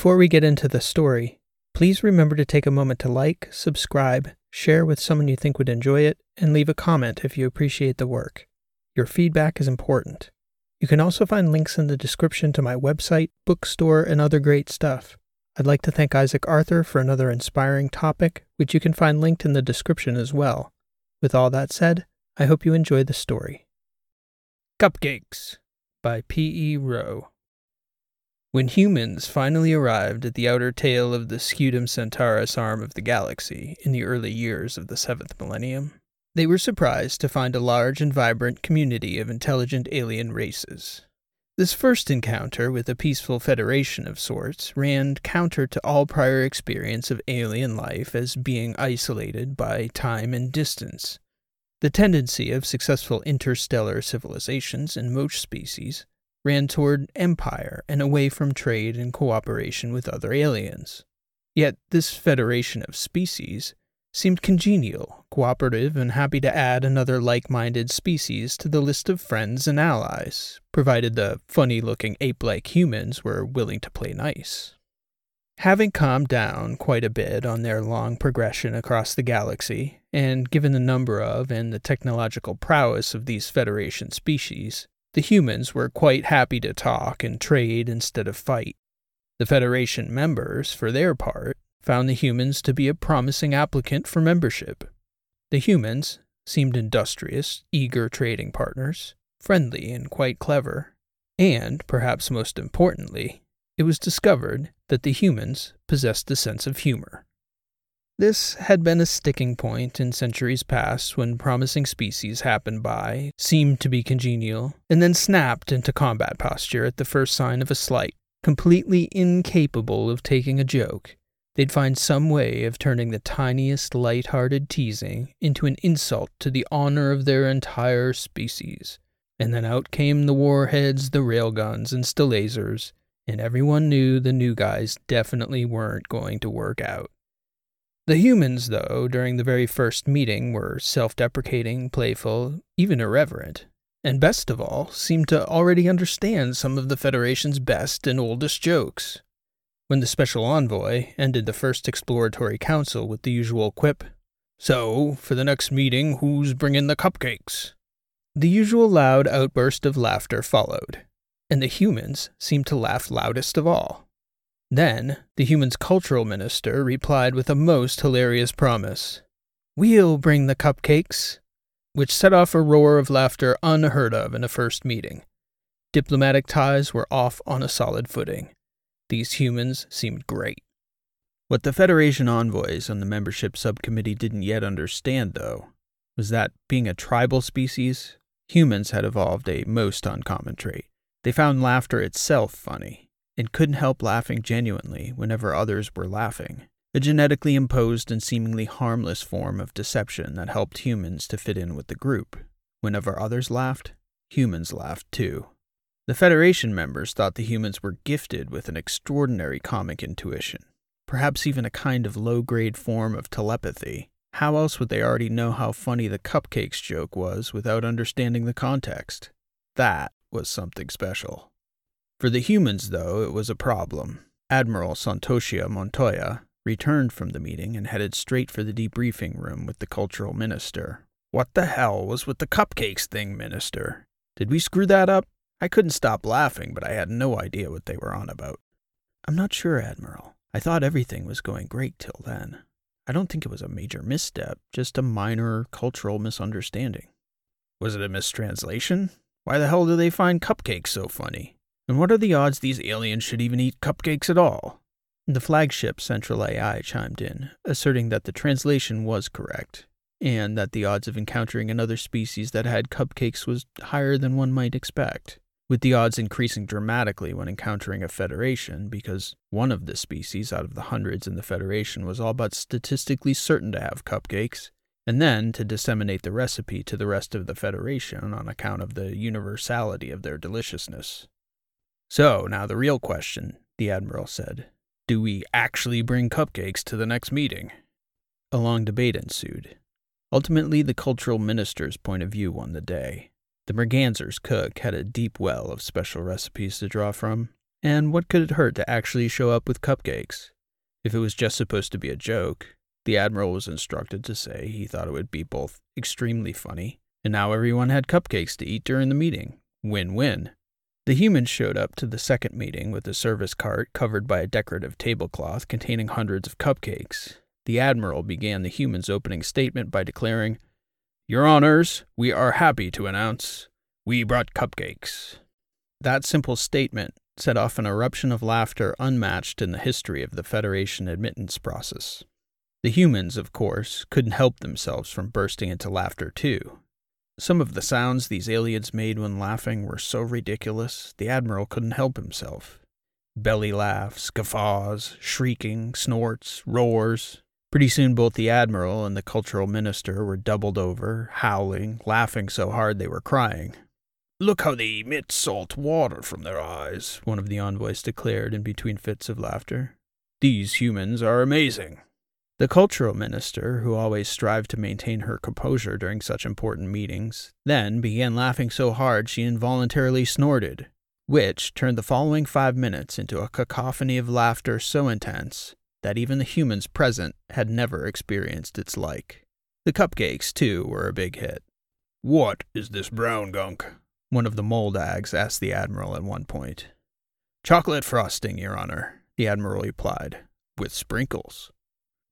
Before we get into the story, please remember to take a moment to like, subscribe, share with someone you think would enjoy it, and leave a comment if you appreciate the work. Your feedback is important. You can also find links in the description to my website, bookstore, and other great stuff. I'd like to thank Isaac Arthur for another inspiring topic, which you can find linked in the description as well. With all that said, I hope you enjoy the story. Cupcakes by P.E. Rowe. When humans finally arrived at the outer tail of the Scutum Centaurus arm of the galaxy in the early years of the seventh millennium, they were surprised to find a large and vibrant community of intelligent alien races. This first encounter with a peaceful federation of sorts ran counter to all prior experience of alien life as being isolated by time and distance. The tendency of successful interstellar civilizations in most species ran toward empire and away from trade and cooperation with other aliens. Yet this federation of species seemed congenial, cooperative, and happy to add another like minded species to the list of friends and allies, provided the funny looking ape like humans were willing to play nice. Having calmed down quite a bit on their long progression across the galaxy, and given the number of and the technological prowess of these Federation species, the humans were quite happy to talk and trade instead of fight. The Federation members, for their part, found the humans to be a promising applicant for membership. The humans seemed industrious, eager trading partners, friendly and quite clever, and, perhaps most importantly, it was discovered that the humans possessed a sense of humor. This had been a sticking point in centuries past when promising species happened by, seemed to be congenial, and then snapped into combat posture at the first sign of a slight, completely incapable of taking a joke They'd find some way of turning the tiniest light-hearted teasing into an insult to the honor of their entire species. And then out came the warheads, the railguns, and still lasers, and everyone knew the new guys definitely weren't going to work out. The humans, though, during the very first meeting were self deprecating, playful, even irreverent, and best of all, seemed to already understand some of the Federation's best and oldest jokes when the special envoy ended the first exploratory council with the usual quip, So, for the next meeting, who's bringing the cupcakes? The usual loud outburst of laughter followed, and the humans seemed to laugh loudest of all. Then, the humans' cultural minister replied with a most hilarious promise We'll bring the cupcakes, which set off a roar of laughter unheard of in a first meeting. Diplomatic ties were off on a solid footing. These humans seemed great. What the Federation envoys on the membership subcommittee didn't yet understand, though, was that, being a tribal species, humans had evolved a most uncommon trait. They found laughter itself funny, and couldn't help laughing genuinely whenever others were laughing, a genetically imposed and seemingly harmless form of deception that helped humans to fit in with the group. Whenever others laughed, humans laughed too. The Federation members thought the humans were gifted with an extraordinary comic intuition, perhaps even a kind of low grade form of telepathy. How else would they already know how funny the cupcakes joke was without understanding the context? That was something special. For the humans, though, it was a problem. Admiral Santoshia Montoya returned from the meeting and headed straight for the debriefing room with the cultural minister. What the hell was with the cupcakes thing, minister? Did we screw that up? I couldn't stop laughing, but I had no idea what they were on about. I'm not sure, Admiral. I thought everything was going great till then. I don't think it was a major misstep, just a minor cultural misunderstanding. Was it a mistranslation? Why the hell do they find cupcakes so funny? And what are the odds these aliens should even eat cupcakes at all? The flagship Central AI chimed in, asserting that the translation was correct, and that the odds of encountering another species that had cupcakes was higher than one might expect with the odds increasing dramatically when encountering a Federation because one of the species out of the hundreds in the Federation was all but statistically certain to have cupcakes, and then to disseminate the recipe to the rest of the Federation on account of the universality of their deliciousness. So, now the real question, the Admiral said. Do we actually bring cupcakes to the next meeting? A long debate ensued. Ultimately, the cultural minister's point of view won the day. The Mergansers cook had a deep well of special recipes to draw from, And what could it hurt to actually show up with cupcakes? If it was just supposed to be a joke, the Admiral was instructed to say he thought it would be both extremely funny, and now everyone had cupcakes to eat during the meeting. Win win. The humans showed up to the second meeting with a service cart covered by a decorative tablecloth containing hundreds of cupcakes. The Admiral began the humans' opening statement by declaring, Your Honors, we are happy to announce we brought cupcakes. That simple statement set off an eruption of laughter unmatched in the history of the Federation admittance process. The humans, of course, couldn't help themselves from bursting into laughter too. Some of the sounds these aliens made when laughing were so ridiculous, the Admiral couldn't help himself. Belly laughs, guffaws, shrieking, snorts, roars. Pretty soon, both the Admiral and the Cultural Minister were doubled over, howling, laughing so hard they were crying. Look how they emit salt water from their eyes, one of the envoys declared in between fits of laughter. These humans are amazing. The cultural minister, who always strived to maintain her composure during such important meetings, then began laughing so hard she involuntarily snorted, which turned the following five minutes into a cacophony of laughter so intense that even the humans present had never experienced its like. The cupcakes, too, were a big hit. What is this brown gunk? One of the moldags asked the Admiral at one point. Chocolate frosting, Your Honor, the Admiral replied, with sprinkles.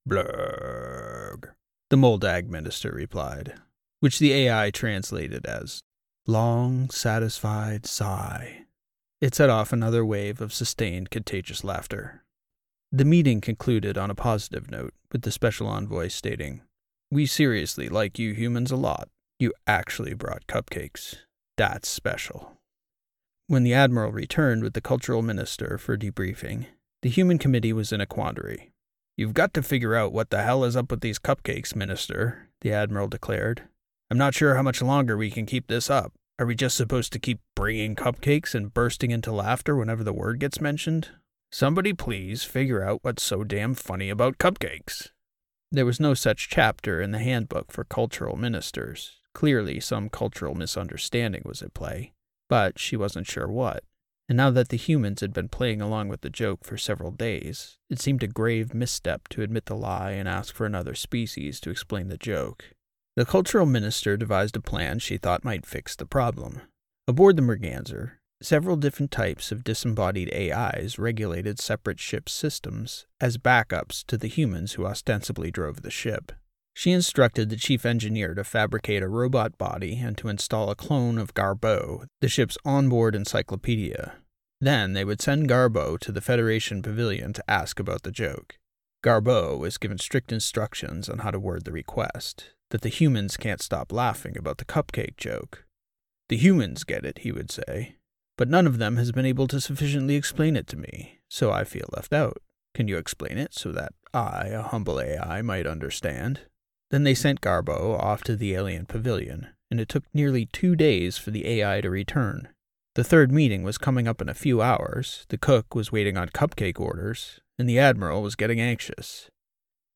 Blurg, the moldag minister replied, which the AI translated as long, satisfied sigh. It set off another wave of sustained, contagious laughter. The meeting concluded on a positive note, with the special envoy stating, We seriously like you humans a lot. You actually brought cupcakes. That's special. When the Admiral returned with the Cultural Minister for debriefing, the Human Committee was in a quandary. You've got to figure out what the hell is up with these cupcakes, Minister, the Admiral declared. I'm not sure how much longer we can keep this up. Are we just supposed to keep bringing cupcakes and bursting into laughter whenever the word gets mentioned? Somebody please figure out what's so damn funny about cupcakes. There was no such chapter in the handbook for cultural ministers, Clearly, some cultural misunderstanding was at play, but she wasn't sure what. And now that the humans had been playing along with the joke for several days, it seemed a grave misstep to admit the lie and ask for another species to explain the joke. The cultural minister devised a plan she thought might fix the problem. Aboard the Merganser, several different types of disembodied AIs regulated separate ship systems as backups to the humans who ostensibly drove the ship. She instructed the chief engineer to fabricate a robot body and to install a clone of Garbo, the ship's onboard encyclopedia. Then they would send Garbo to the Federation pavilion to ask about the joke. Garbo was given strict instructions on how to word the request, that the humans can't stop laughing about the cupcake joke. The humans get it, he would say, but none of them has been able to sufficiently explain it to me, so I feel left out. Can you explain it so that I, a humble AI, might understand? Then they sent Garbo off to the alien pavilion, and it took nearly two days for the AI to return. The third meeting was coming up in a few hours, the cook was waiting on cupcake orders, and the Admiral was getting anxious.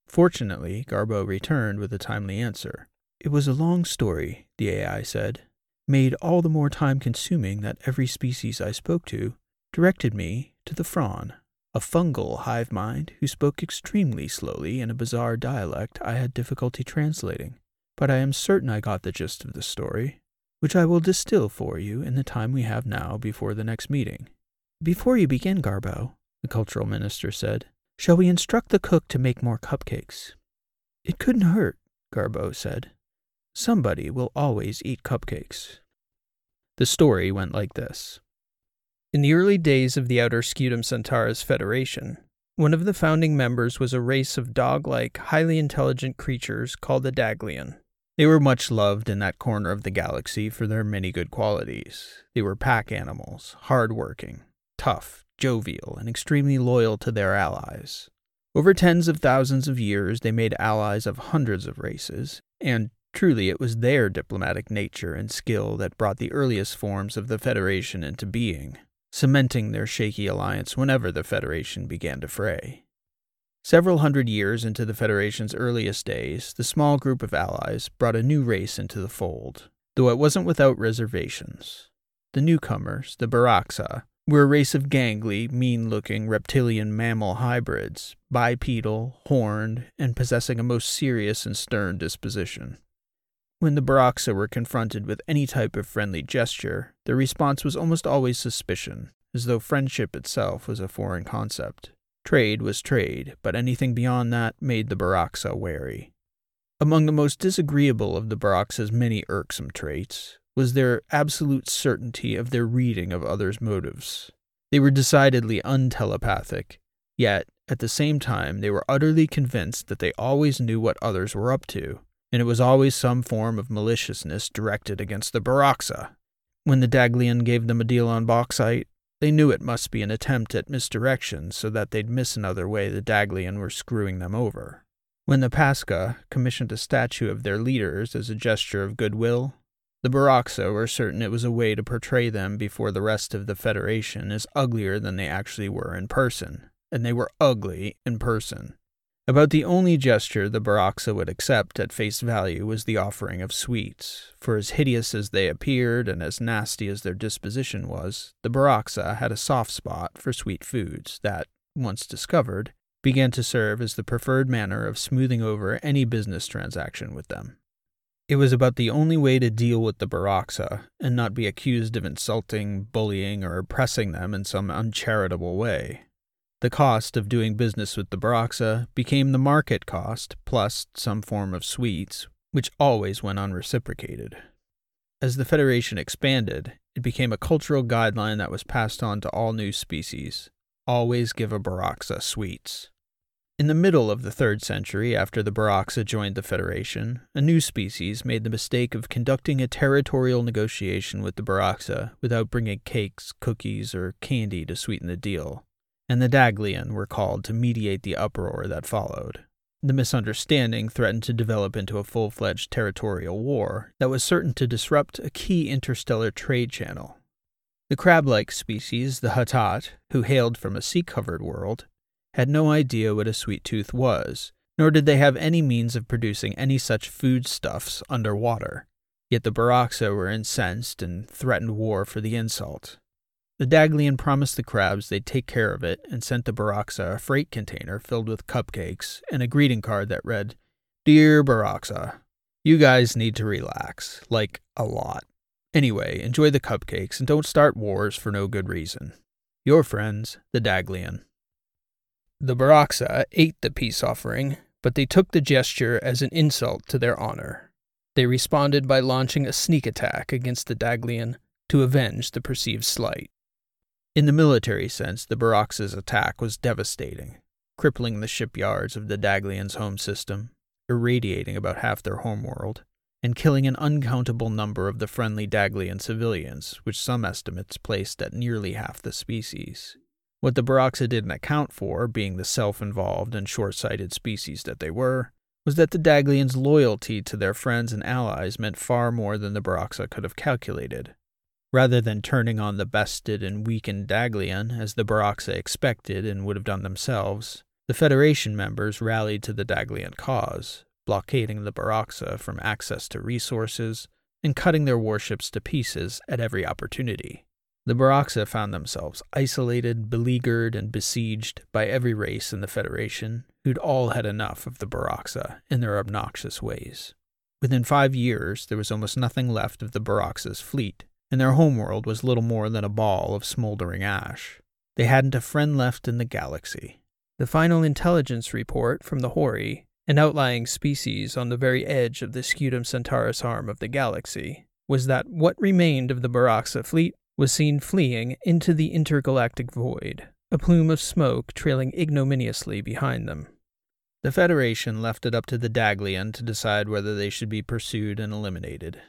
Fortunately, Garbo returned with a timely answer. It was a long story, the AI said, made all the more time consuming that every species I spoke to directed me to the Fron a fungal hive mind who spoke extremely slowly in a bizarre dialect I had difficulty translating. But I am certain I got the gist of the story, which I will distill for you in the time we have now before the next meeting. Before you begin, Garbo, the cultural minister said, shall we instruct the cook to make more cupcakes? It couldn't hurt, Garbo said. Somebody will always eat cupcakes. The story went like this. In the early days of the Outer Scutum Centaurus Federation, one of the founding members was a race of dog like, highly intelligent creatures called the Daglian. They were much loved in that corner of the galaxy for their many good qualities. They were pack animals, hard working, tough, jovial, and extremely loyal to their allies. Over tens of thousands of years, they made allies of hundreds of races, and truly it was their diplomatic nature and skill that brought the earliest forms of the Federation into being cementing their shaky alliance whenever the Federation began to fray. Several hundred years into the Federation's earliest days, the small group of allies brought a new race into the fold, though it wasn't without reservations. The newcomers, the Baraxa, were a race of gangly, mean looking reptilian mammal hybrids, bipedal, horned, and possessing a most serious and stern disposition. When the Baroxa were confronted with any type of friendly gesture, their response was almost always suspicion, as though friendship itself was a foreign concept. Trade was trade, but anything beyond that made the Baroxa wary. Among the most disagreeable of the Baroxa's many irksome traits was their absolute certainty of their reading of others' motives. They were decidedly untelepathic, yet, at the same time, they were utterly convinced that they always knew what others were up to, and it was always some form of maliciousness directed against the Baroxa. When the Daglian gave them a deal on bauxite, they knew it must be an attempt at misdirection so that they'd miss another way the Daglian were screwing them over. When the Pasca commissioned a statue of their leaders as a gesture of goodwill, the Baroxa were certain it was a way to portray them before the rest of the Federation as uglier than they actually were in person, and they were ugly in person. About the only gesture the Baroxa would accept at face value was the offering of sweets, for as hideous as they appeared and as nasty as their disposition was, the Baroxa had a soft spot for sweet foods that, once discovered, began to serve as the preferred manner of smoothing over any business transaction with them. It was about the only way to deal with the Baroxa and not be accused of insulting, bullying, or oppressing them in some uncharitable way. The cost of doing business with the Baroxa became the market cost plus some form of sweets, which always went unreciprocated. As the Federation expanded, it became a cultural guideline that was passed on to all new species always give a Baroxa sweets. In the middle of the third century, after the Baroxa joined the Federation, a new species made the mistake of conducting a territorial negotiation with the Baroxa without bringing cakes, cookies, or candy to sweeten the deal, and the Daglian were called to mediate the uproar that followed. The misunderstanding threatened to develop into a full fledged territorial war that was certain to disrupt a key interstellar trade channel. The crab like species, the Hatat, who hailed from a sea covered world, had no idea what a sweet tooth was, nor did they have any means of producing any such foodstuffs underwater. Yet the Baroxa were incensed and threatened war for the insult. The Daglian promised the crabs they'd take care of it and sent the Baroxa a freight container filled with cupcakes and a greeting card that read, Dear Baroxa, you guys need to relax, like a lot. Anyway, enjoy the cupcakes and don't start wars for no good reason. Your friends, the Daglian. The Baroxa ate the peace offering, but they took the gesture as an insult to their honor. They responded by launching a sneak attack against the Daglian to avenge the perceived slight. In the military sense, the Baroxa's attack was devastating, crippling the shipyards of the Daglian's home system, irradiating about half their homeworld, and killing an uncountable number of the friendly Daglian civilians, which some estimates placed at nearly half the species. What the Baroxa didn't account for, being the self involved and short sighted species that they were, was that the Daglians' loyalty to their friends and allies meant far more than the Baroxa could have calculated. Rather than turning on the bested and weakened Daglian, as the Baroxa expected and would have done themselves, the Federation members rallied to the Daglian cause, blockading the Baroxa from access to resources and cutting their warships to pieces at every opportunity. The Baroxa found themselves isolated, beleaguered, and besieged by every race in the Federation, who'd all had enough of the Baroxa and their obnoxious ways. Within five years, there was almost nothing left of the Baroxa's fleet, and their homeworld was little more than a ball of smoldering ash. They hadn't a friend left in the galaxy. The final intelligence report from the Hori, an outlying species on the very edge of the Scutum Centaurus arm of the galaxy, was that what remained of the Baroxa fleet was seen fleeing into the intergalactic void, a plume of smoke trailing ignominiously behind them. The Federation left it up to the Daglian to decide whether they should be pursued and eliminated.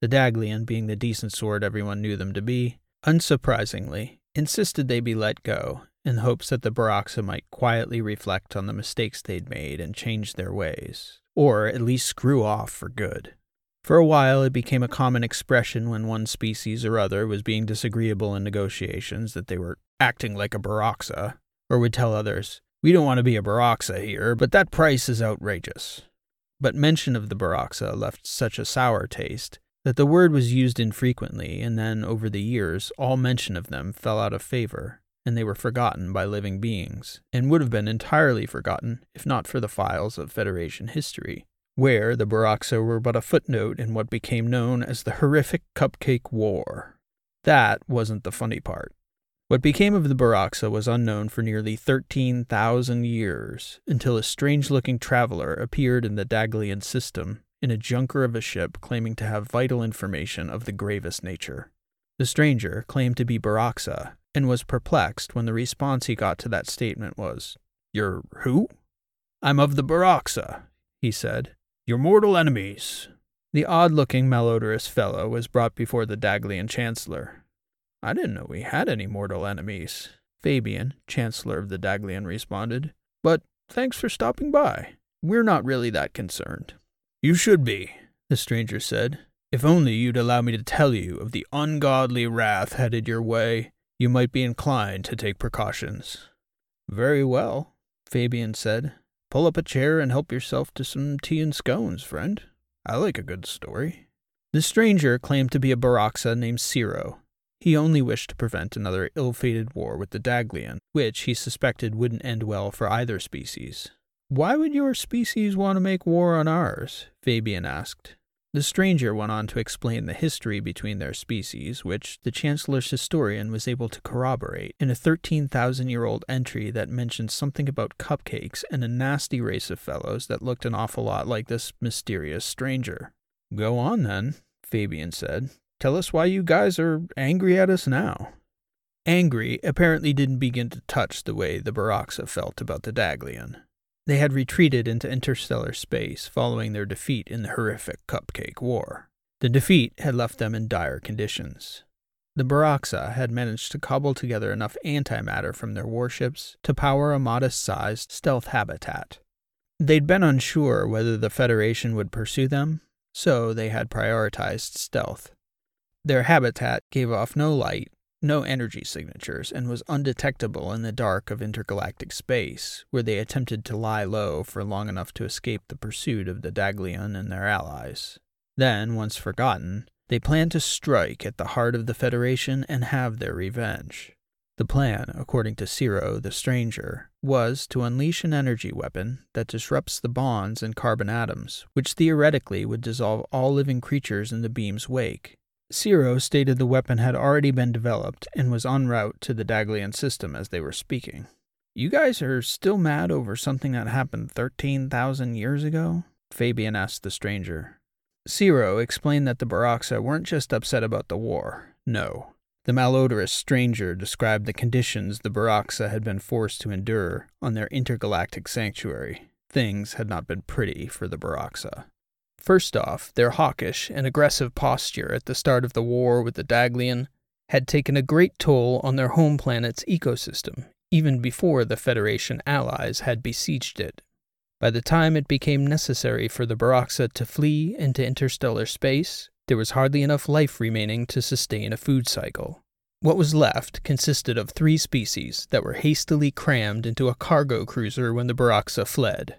The Daglian, being the decent sort everyone knew them to be, unsurprisingly, insisted they be let go in hopes that the Baroxa might quietly reflect on the mistakes they'd made and change their ways, or at least screw off for good. For a while, it became a common expression when one species or other was being disagreeable in negotiations that they were acting like a Baroxa, or would tell others, We don't want to be a Baroxa here, but that price is outrageous. But mention of the Baroxa left such a sour taste that the word was used infrequently, and then, over the years, all mention of them fell out of favor, and they were forgotten by living beings, and would have been entirely forgotten if not for the files of Federation history, where the Boraxa were but a footnote in what became known as the horrific Cupcake War. That wasn't the funny part. What became of the Boraxa was unknown for nearly 13,000 years, until a strange looking traveler appeared in the Daglian system in a junker of a ship claiming to have vital information of the gravest nature. The stranger claimed to be Boraxa and was perplexed when the response he got to that statement was, You're who? I'm of the Boraxa, he said. Your mortal enemies. The odd looking, malodorous fellow was brought before the Daglian Chancellor. I didn't know we had any mortal enemies, Fabian, Chancellor of the Daglian, responded. But thanks for stopping by. We're not really that concerned. You should be, the stranger said. If only you'd allow me to tell you of the ungodly wrath headed your way, you might be inclined to take precautions. Very well, Fabian said. Pull up a chair and help yourself to some tea and scones, friend. I like a good story. The stranger claimed to be a Boraxa named Ciro. He only wished to prevent another ill fated war with the Daglian, which he suspected wouldn't end well for either species. Why would your species want to make war on ours? Fabian asked. The stranger went on to explain the history between their species, which the Chancellor's historian was able to corroborate in a 13,000 year old entry that mentioned something about cupcakes and a nasty race of fellows that looked an awful lot like this mysterious stranger. Go on then, Fabian said. Tell us why you guys are angry at us now. Angry apparently didn't begin to touch the way the Boraxa felt about the Daglian. They had retreated into interstellar space following their defeat in the horrific Cupcake War. The defeat had left them in dire conditions. The Boraxa had managed to cobble together enough antimatter from their warships to power a modest sized stealth habitat. They'd been unsure whether the Federation would pursue them, so they had prioritized stealth. Their habitat gave off no light no energy signatures, and was undetectable in the dark of intergalactic space, where they attempted to lie low for long enough to escape the pursuit of the Daglian and their allies. Then, once forgotten, they planned to strike at the heart of the Federation and have their revenge. The plan, according to Ciro the Stranger, was to unleash an energy weapon that disrupts the bonds in carbon atoms, which theoretically would dissolve all living creatures in the beam's wake, Ciro stated the weapon had already been developed and was en route to the Daglian system as they were speaking. You guys are still mad over something that happened 13,000 years ago? Fabian asked the stranger. Ciro explained that the Boraxa weren't just upset about the war. No. The malodorous stranger described the conditions the Boraxa had been forced to endure on their intergalactic sanctuary. Things had not been pretty for the Boraxa. First off, their hawkish and aggressive posture at the start of the war with the Daglian had taken a great toll on their home planet's ecosystem, even before the Federation allies had besieged it. By the time it became necessary for the Boraxa to flee into interstellar space, there was hardly enough life remaining to sustain a food cycle. What was left consisted of three species that were hastily crammed into a cargo cruiser when the Boraxa fled.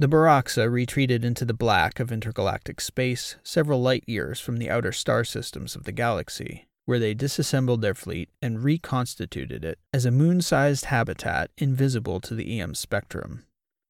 The Boraxa retreated into the black of intergalactic space several light years from the outer star systems of the galaxy, where they disassembled their fleet and reconstituted it as a moon sized habitat invisible to the EM spectrum.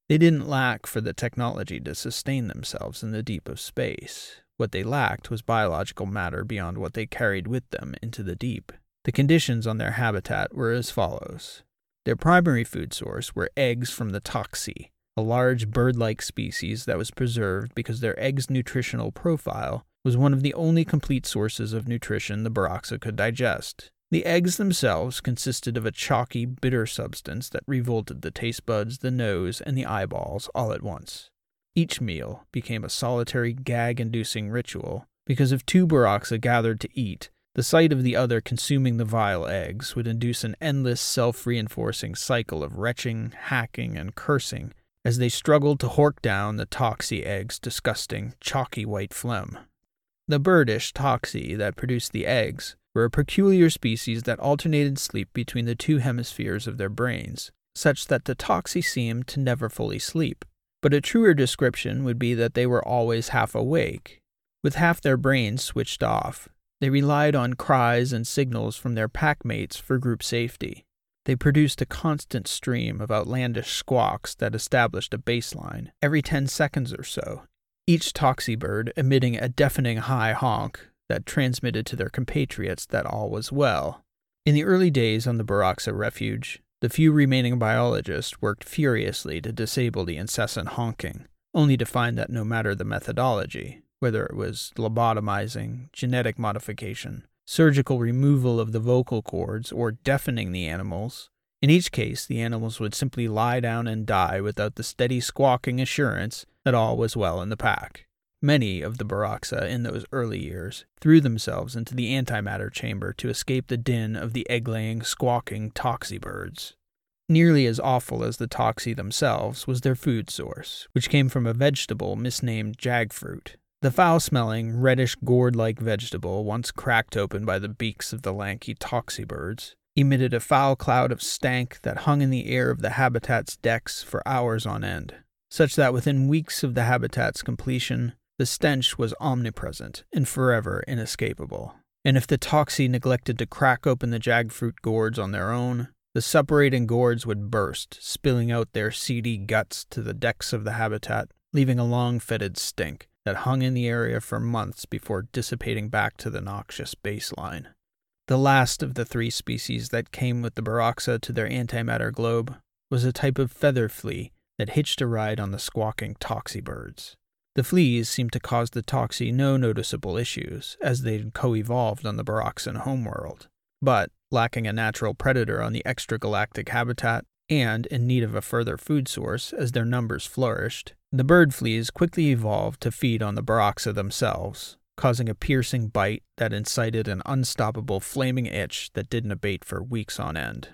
They didn't lack for the technology to sustain themselves in the deep of space. What they lacked was biological matter beyond what they carried with them into the deep. The conditions on their habitat were as follows Their primary food source were eggs from the Toxi, a large bird like species that was preserved because their egg's nutritional profile was one of the only complete sources of nutrition the Baroxa could digest. The eggs themselves consisted of a chalky, bitter substance that revolted the taste buds, the nose, and the eyeballs all at once. Each meal became a solitary gag inducing ritual because if two Baroxa gathered to eat, the sight of the other consuming the vile eggs would induce an endless self reinforcing cycle of retching, hacking, and cursing as they struggled to hork down the toxy egg's disgusting, chalky white phlegm. The birdish toxy that produced the eggs were a peculiar species that alternated sleep between the two hemispheres of their brains, such that the toxy seemed to never fully sleep. But a truer description would be that they were always half awake. With half their brains switched off, they relied on cries and signals from their packmates for group safety. They produced a constant stream of outlandish squawks that established a baseline every 10 seconds or so, each toxie bird emitting a deafening high honk that transmitted to their compatriots that all was well. In the early days on the Boraxa refuge, the few remaining biologists worked furiously to disable the incessant honking, only to find that no matter the methodology, whether it was lobotomizing, genetic modification, surgical removal of the vocal cords, or deafening the animals, in each case the animals would simply lie down and die without the steady squawking assurance that all was well in the pack. Many of the Boraxa in those early years threw themselves into the antimatter chamber to escape the din of the egg laying, squawking toxie birds. Nearly as awful as the toxie themselves was their food source, which came from a vegetable misnamed jagfruit. The foul smelling, reddish gourd like vegetable, once cracked open by the beaks of the lanky toxie birds, emitted a foul cloud of stank that hung in the air of the habitat's decks for hours on end, such that within weeks of the habitat's completion, the stench was omnipresent and forever inescapable. And if the toxie neglected to crack open the jagfruit gourds on their own, the suppurating gourds would burst, spilling out their seedy guts to the decks of the habitat, leaving a long fetid stink that hung in the area for months before dissipating back to the noxious baseline. The last of the three species that came with the Baroxa to their antimatter globe was a type of feather flea that hitched a ride on the squawking toxie birds. The fleas seemed to cause the Toxie no noticeable issues, as they'd co evolved on the Boraxan homeworld. But, lacking a natural predator on the extragalactic habitat, and in need of a further food source as their numbers flourished, the bird fleas quickly evolved to feed on the Baroxa themselves, causing a piercing bite that incited an unstoppable flaming itch that didn't abate for weeks on end.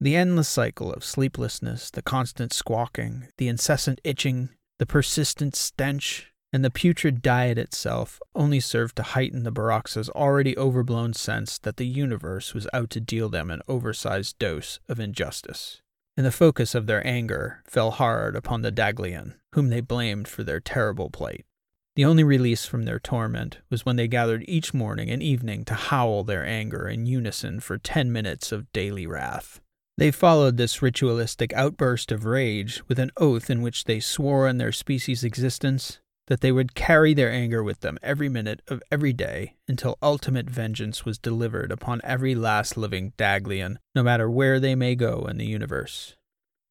The endless cycle of sleeplessness, the constant squawking, the incessant itching, the persistent stench and the putrid diet itself only served to heighten the Baroxa's already overblown sense that the universe was out to deal them an oversized dose of injustice. And the focus of their anger fell hard upon the Daglian, whom they blamed for their terrible plight. The only release from their torment was when they gathered each morning and evening to howl their anger in unison for ten minutes of daily wrath. They followed this ritualistic outburst of rage with an oath in which they swore on their species' existence that they would carry their anger with them every minute of every day until ultimate vengeance was delivered upon every last living Daglian, no matter where they may go in the universe.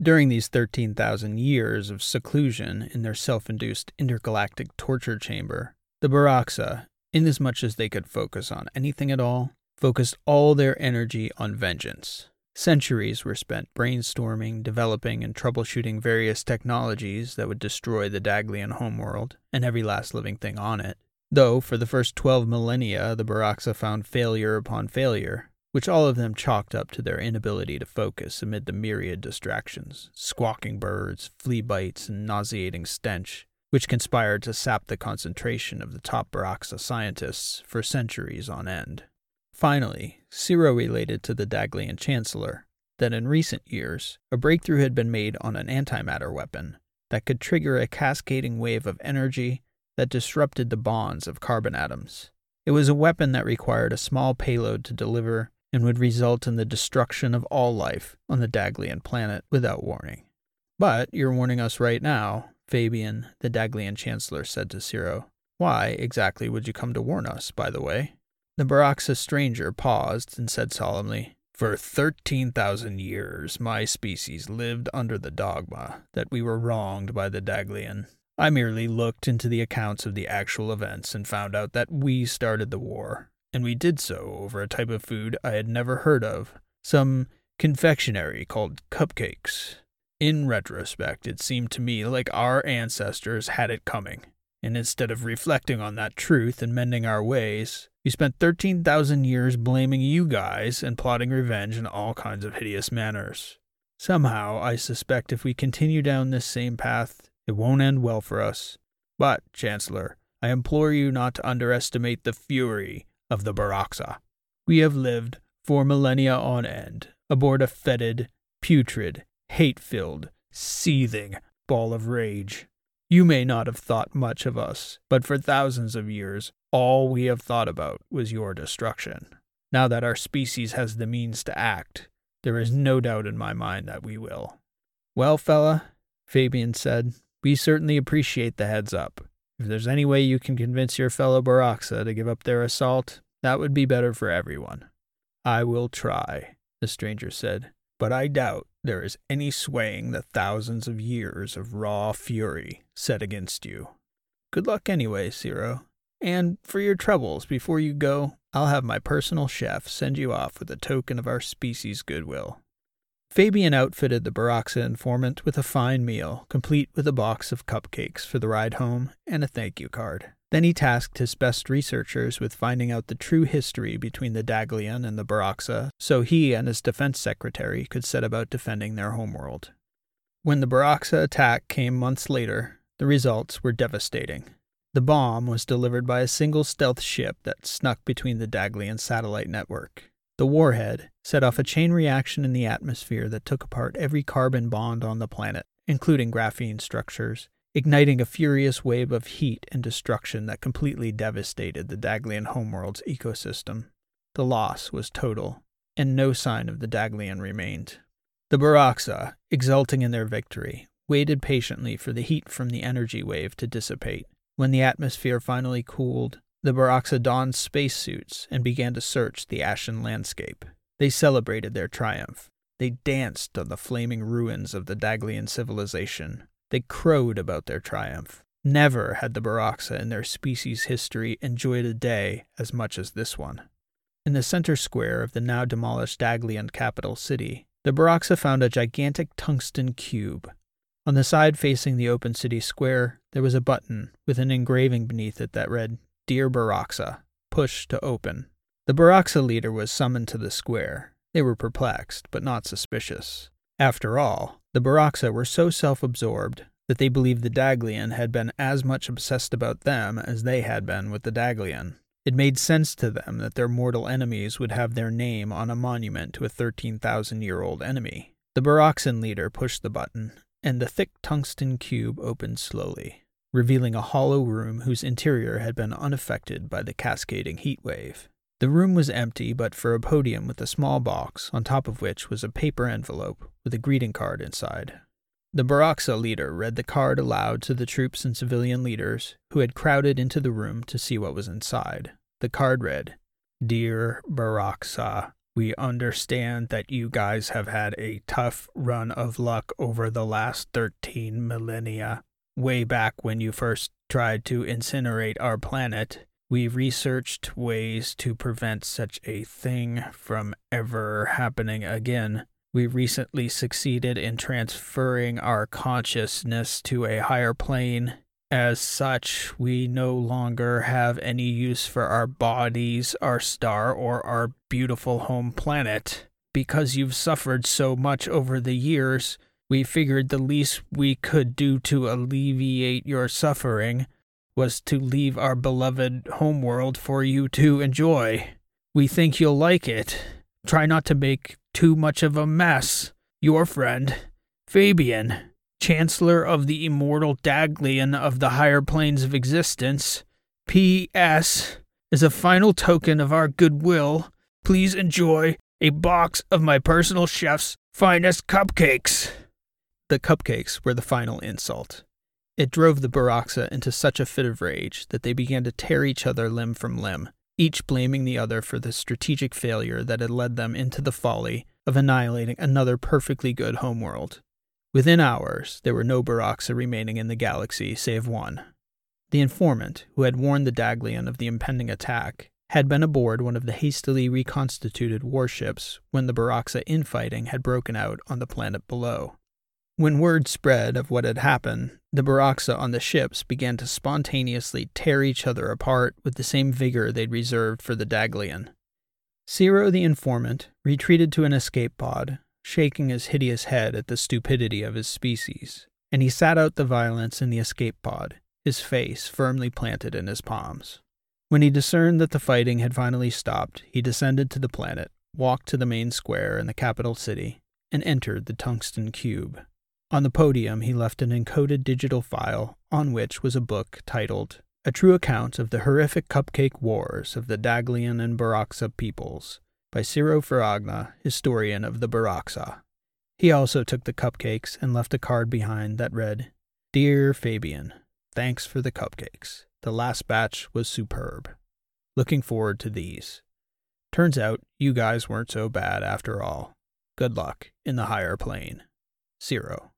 During these 13,000 years of seclusion in their self induced intergalactic torture chamber, the Boraxa, inasmuch as they could focus on anything at all, focused all their energy on vengeance. Centuries were spent brainstorming, developing, and troubleshooting various technologies that would destroy the Daglian homeworld and every last living thing on it. Though for the first 12 millennia the Boraxa found failure upon failure, which all of them chalked up to their inability to focus amid the myriad distractions squawking birds, flea bites, and nauseating stench, which conspired to sap the concentration of the top Boraxa scientists for centuries on end. Finally, Ciro related to the Daglian Chancellor that in recent years, a breakthrough had been made on an antimatter weapon that could trigger a cascading wave of energy that disrupted the bonds of carbon atoms. It was a weapon that required a small payload to deliver and would result in the destruction of all life on the Daglian planet without warning. But you're warning us right now, Fabian, the Daglian Chancellor said to Ciro. Why exactly would you come to warn us, by the way? The Boraxa stranger paused and said solemnly, For 13,000 years, my species lived under the dogma that we were wronged by the Daglian. I merely looked into the accounts of the actual events and found out that we started the war, and we did so over a type of food I had never heard of, some confectionery called cupcakes. In retrospect, it seemed to me like our ancestors had it coming, and instead of reflecting on that truth and mending our ways, we spent 13,000 years blaming you guys and plotting revenge in all kinds of hideous manners. Somehow, I suspect if we continue down this same path, it won't end well for us. But, Chancellor, I implore you not to underestimate the fury of the Boraxa. We have lived for millennia on end aboard a fetid, putrid, hate filled, seething ball of rage. You may not have thought much of us, but for thousands of years, all we have thought about was your destruction. Now that our species has the means to act, there is no doubt in my mind that we will. Well, fella, Fabian said, we certainly appreciate the heads up. If there's any way you can convince your fellow Baraxa to give up their assault, that would be better for everyone. I will try, the stranger said, but I doubt there is any swaying the thousands of years of raw fury set against you. Good luck anyway, Ciro. And for your troubles before you go, I'll have my personal chef send you off with a token of our species' goodwill. Fabian outfitted the Baraxa informant with a fine meal, complete with a box of cupcakes for the ride home and a thank you card. Then he tasked his best researchers with finding out the true history between the Daglian and the Baraxa, so he and his defense secretary could set about defending their homeworld. When the Baraxa attack came months later, the results were devastating. The bomb was delivered by a single stealth ship that snuck between the Daglian satellite network. The warhead set off a chain reaction in the atmosphere that took apart every carbon bond on the planet, including graphene structures, igniting a furious wave of heat and destruction that completely devastated the Daglian homeworld's ecosystem. The loss was total, and no sign of the Daglian remained. The Baraxa, exulting in their victory, waited patiently for the heat from the energy wave to dissipate. When the atmosphere finally cooled, the Baraxa donned spacesuits and began to search the ashen landscape. They celebrated their triumph. They danced on the flaming ruins of the Daglian civilization, they crowed about their triumph. Never had the Baraxa in their species' history enjoyed a day as much as this one. In the center square of the now demolished Daglian capital city, the Baraxa found a gigantic tungsten cube. On the side facing the open city square, there was a button with an engraving beneath it that read, Dear Baraxa, push to open. The Baraxa leader was summoned to the square. They were perplexed, but not suspicious. After all, the Baraxa were so self absorbed that they believed the Daglian had been as much obsessed about them as they had been with the Daglian. It made sense to them that their mortal enemies would have their name on a monument to a 13,000 year old enemy. The Baraxan leader pushed the button, and the thick tungsten cube opened slowly, revealing a hollow room whose interior had been unaffected by the cascading heat wave. The room was empty but for a podium with a small box, on top of which was a paper envelope with a greeting card inside. The Baraxa leader read the card aloud to the troops and civilian leaders who had crowded into the room to see what was inside. The card read, Dear Baraxa, we understand that you guys have had a tough run of luck over the last 13 millennia. Way back when you first tried to incinerate our planet, we researched ways to prevent such a thing from ever happening again. We recently succeeded in transferring our consciousness to a higher plane. As such, we no longer have any use for our bodies, our star, or our beautiful home planet. Because you've suffered so much over the years, we figured the least we could do to alleviate your suffering was to leave our beloved homeworld for you to enjoy. We think you'll like it. Try not to make too much of a mess. Your friend, Fabian, Chancellor of the immortal Daglian of the higher planes of existence. P.S. As a final token of our goodwill, please enjoy a box of my personal chef's finest cupcakes. The cupcakes were the final insult. It drove the Baraxa into such a fit of rage that they began to tear each other limb from limb, each blaming the other for the strategic failure that had led them into the folly of annihilating another perfectly good homeworld. Within hours, there were no Baraxa remaining in the galaxy save one. The informant, who had warned the Daglian of the impending attack, had been aboard one of the hastily reconstituted warships when the Baraxa infighting had broken out on the planet below. When word spread of what had happened, the Baraxa on the ships began to spontaneously tear each other apart with the same vigor they'd reserved for the Daglian. Ciro the informant retreated to an escape pod, shaking his hideous head at the stupidity of his species, and he sat out the violence in the escape pod, his face firmly planted in his palms. When he discerned that the fighting had finally stopped, he descended to the planet, walked to the main square in the capital city, and entered the tungsten cube. On the podium, he left an encoded digital file on which was a book titled A True Account of the Horrific Cupcake Wars of the Daglian and Baraksa Peoples by Ciro Faragna, historian of the Baraksa. He also took the cupcakes and left a card behind that read, Dear Fabian, thanks for the cupcakes. The last batch was superb. Looking forward to these. Turns out you guys weren't so bad after all. Good luck in the higher plane. Ciro.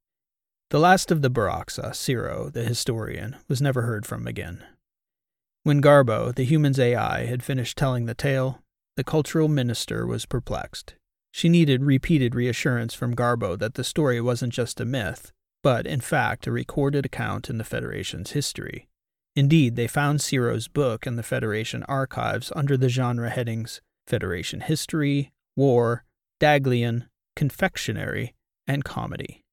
The last of the Baraksa, Ciro, the historian, was never heard from again. When Garbo, the human's AI, had finished telling the tale, the cultural minister was perplexed. She needed repeated reassurance from Garbo that the story wasn't just a myth, but, in fact, a recorded account in the Federation's history. Indeed, they found Ciro's book in the Federation archives under the genre headings Federation History, War, Daglian, Confectionery, and Comedy.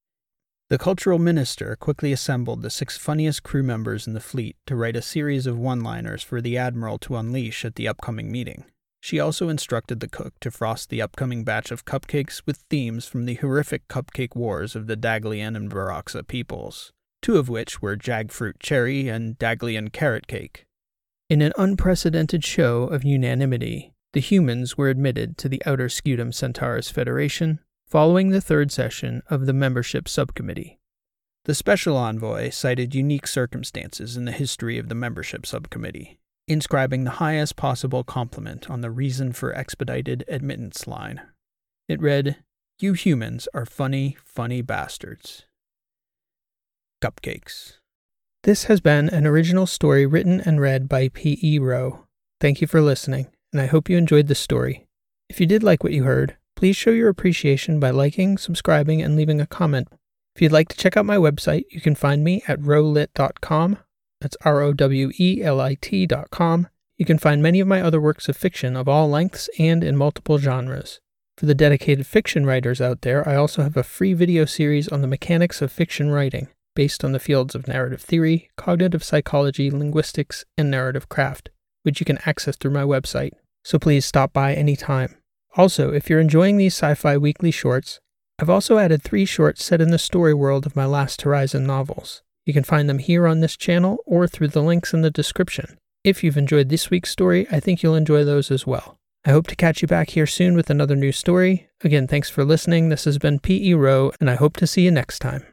The cultural minister quickly assembled the six funniest crew members in the fleet to write a series of one liners for the Admiral to unleash at the upcoming meeting. She also instructed the cook to frost the upcoming batch of cupcakes with themes from the horrific cupcake wars of the Daglian and Baraksa peoples, two of which were Jagfruit Cherry and Daglian Carrot Cake. In an unprecedented show of unanimity, the humans were admitted to the Outer Scutum Centaurus Federation following the third session of the membership subcommittee. The special envoy cited unique circumstances in the history of the membership subcommittee, inscribing the highest possible compliment on the reason for expedited admittance line. It read, You humans are funny, funny bastards. Cupcakes. This has been an original story written and read by P.E. Rowe. Thank you for listening, and I hope you enjoyed the story. If you did like what you heard, please show your appreciation by liking, subscribing, and leaving a comment. If you'd like to check out my website, you can find me at rowelit.com. That's R O W E L I T dot com. You can find many of my other works of fiction of all lengths and in multiple genres. For the dedicated fiction writers out there, I also have a free video series on the mechanics of fiction writing, based on the fields of narrative theory, cognitive psychology, linguistics, and narrative craft, which you can access through my website. So please stop by anytime. Also, if you're enjoying these sci fi weekly shorts, I've also added three shorts set in the story world of my Last Horizon novels. You can find them here on this channel or through the links in the description. If you've enjoyed this week's story, I think you'll enjoy those as well. I hope to catch you back here soon with another new story. Again, thanks for listening. This has been P.E. Rowe, and I hope to see you next time.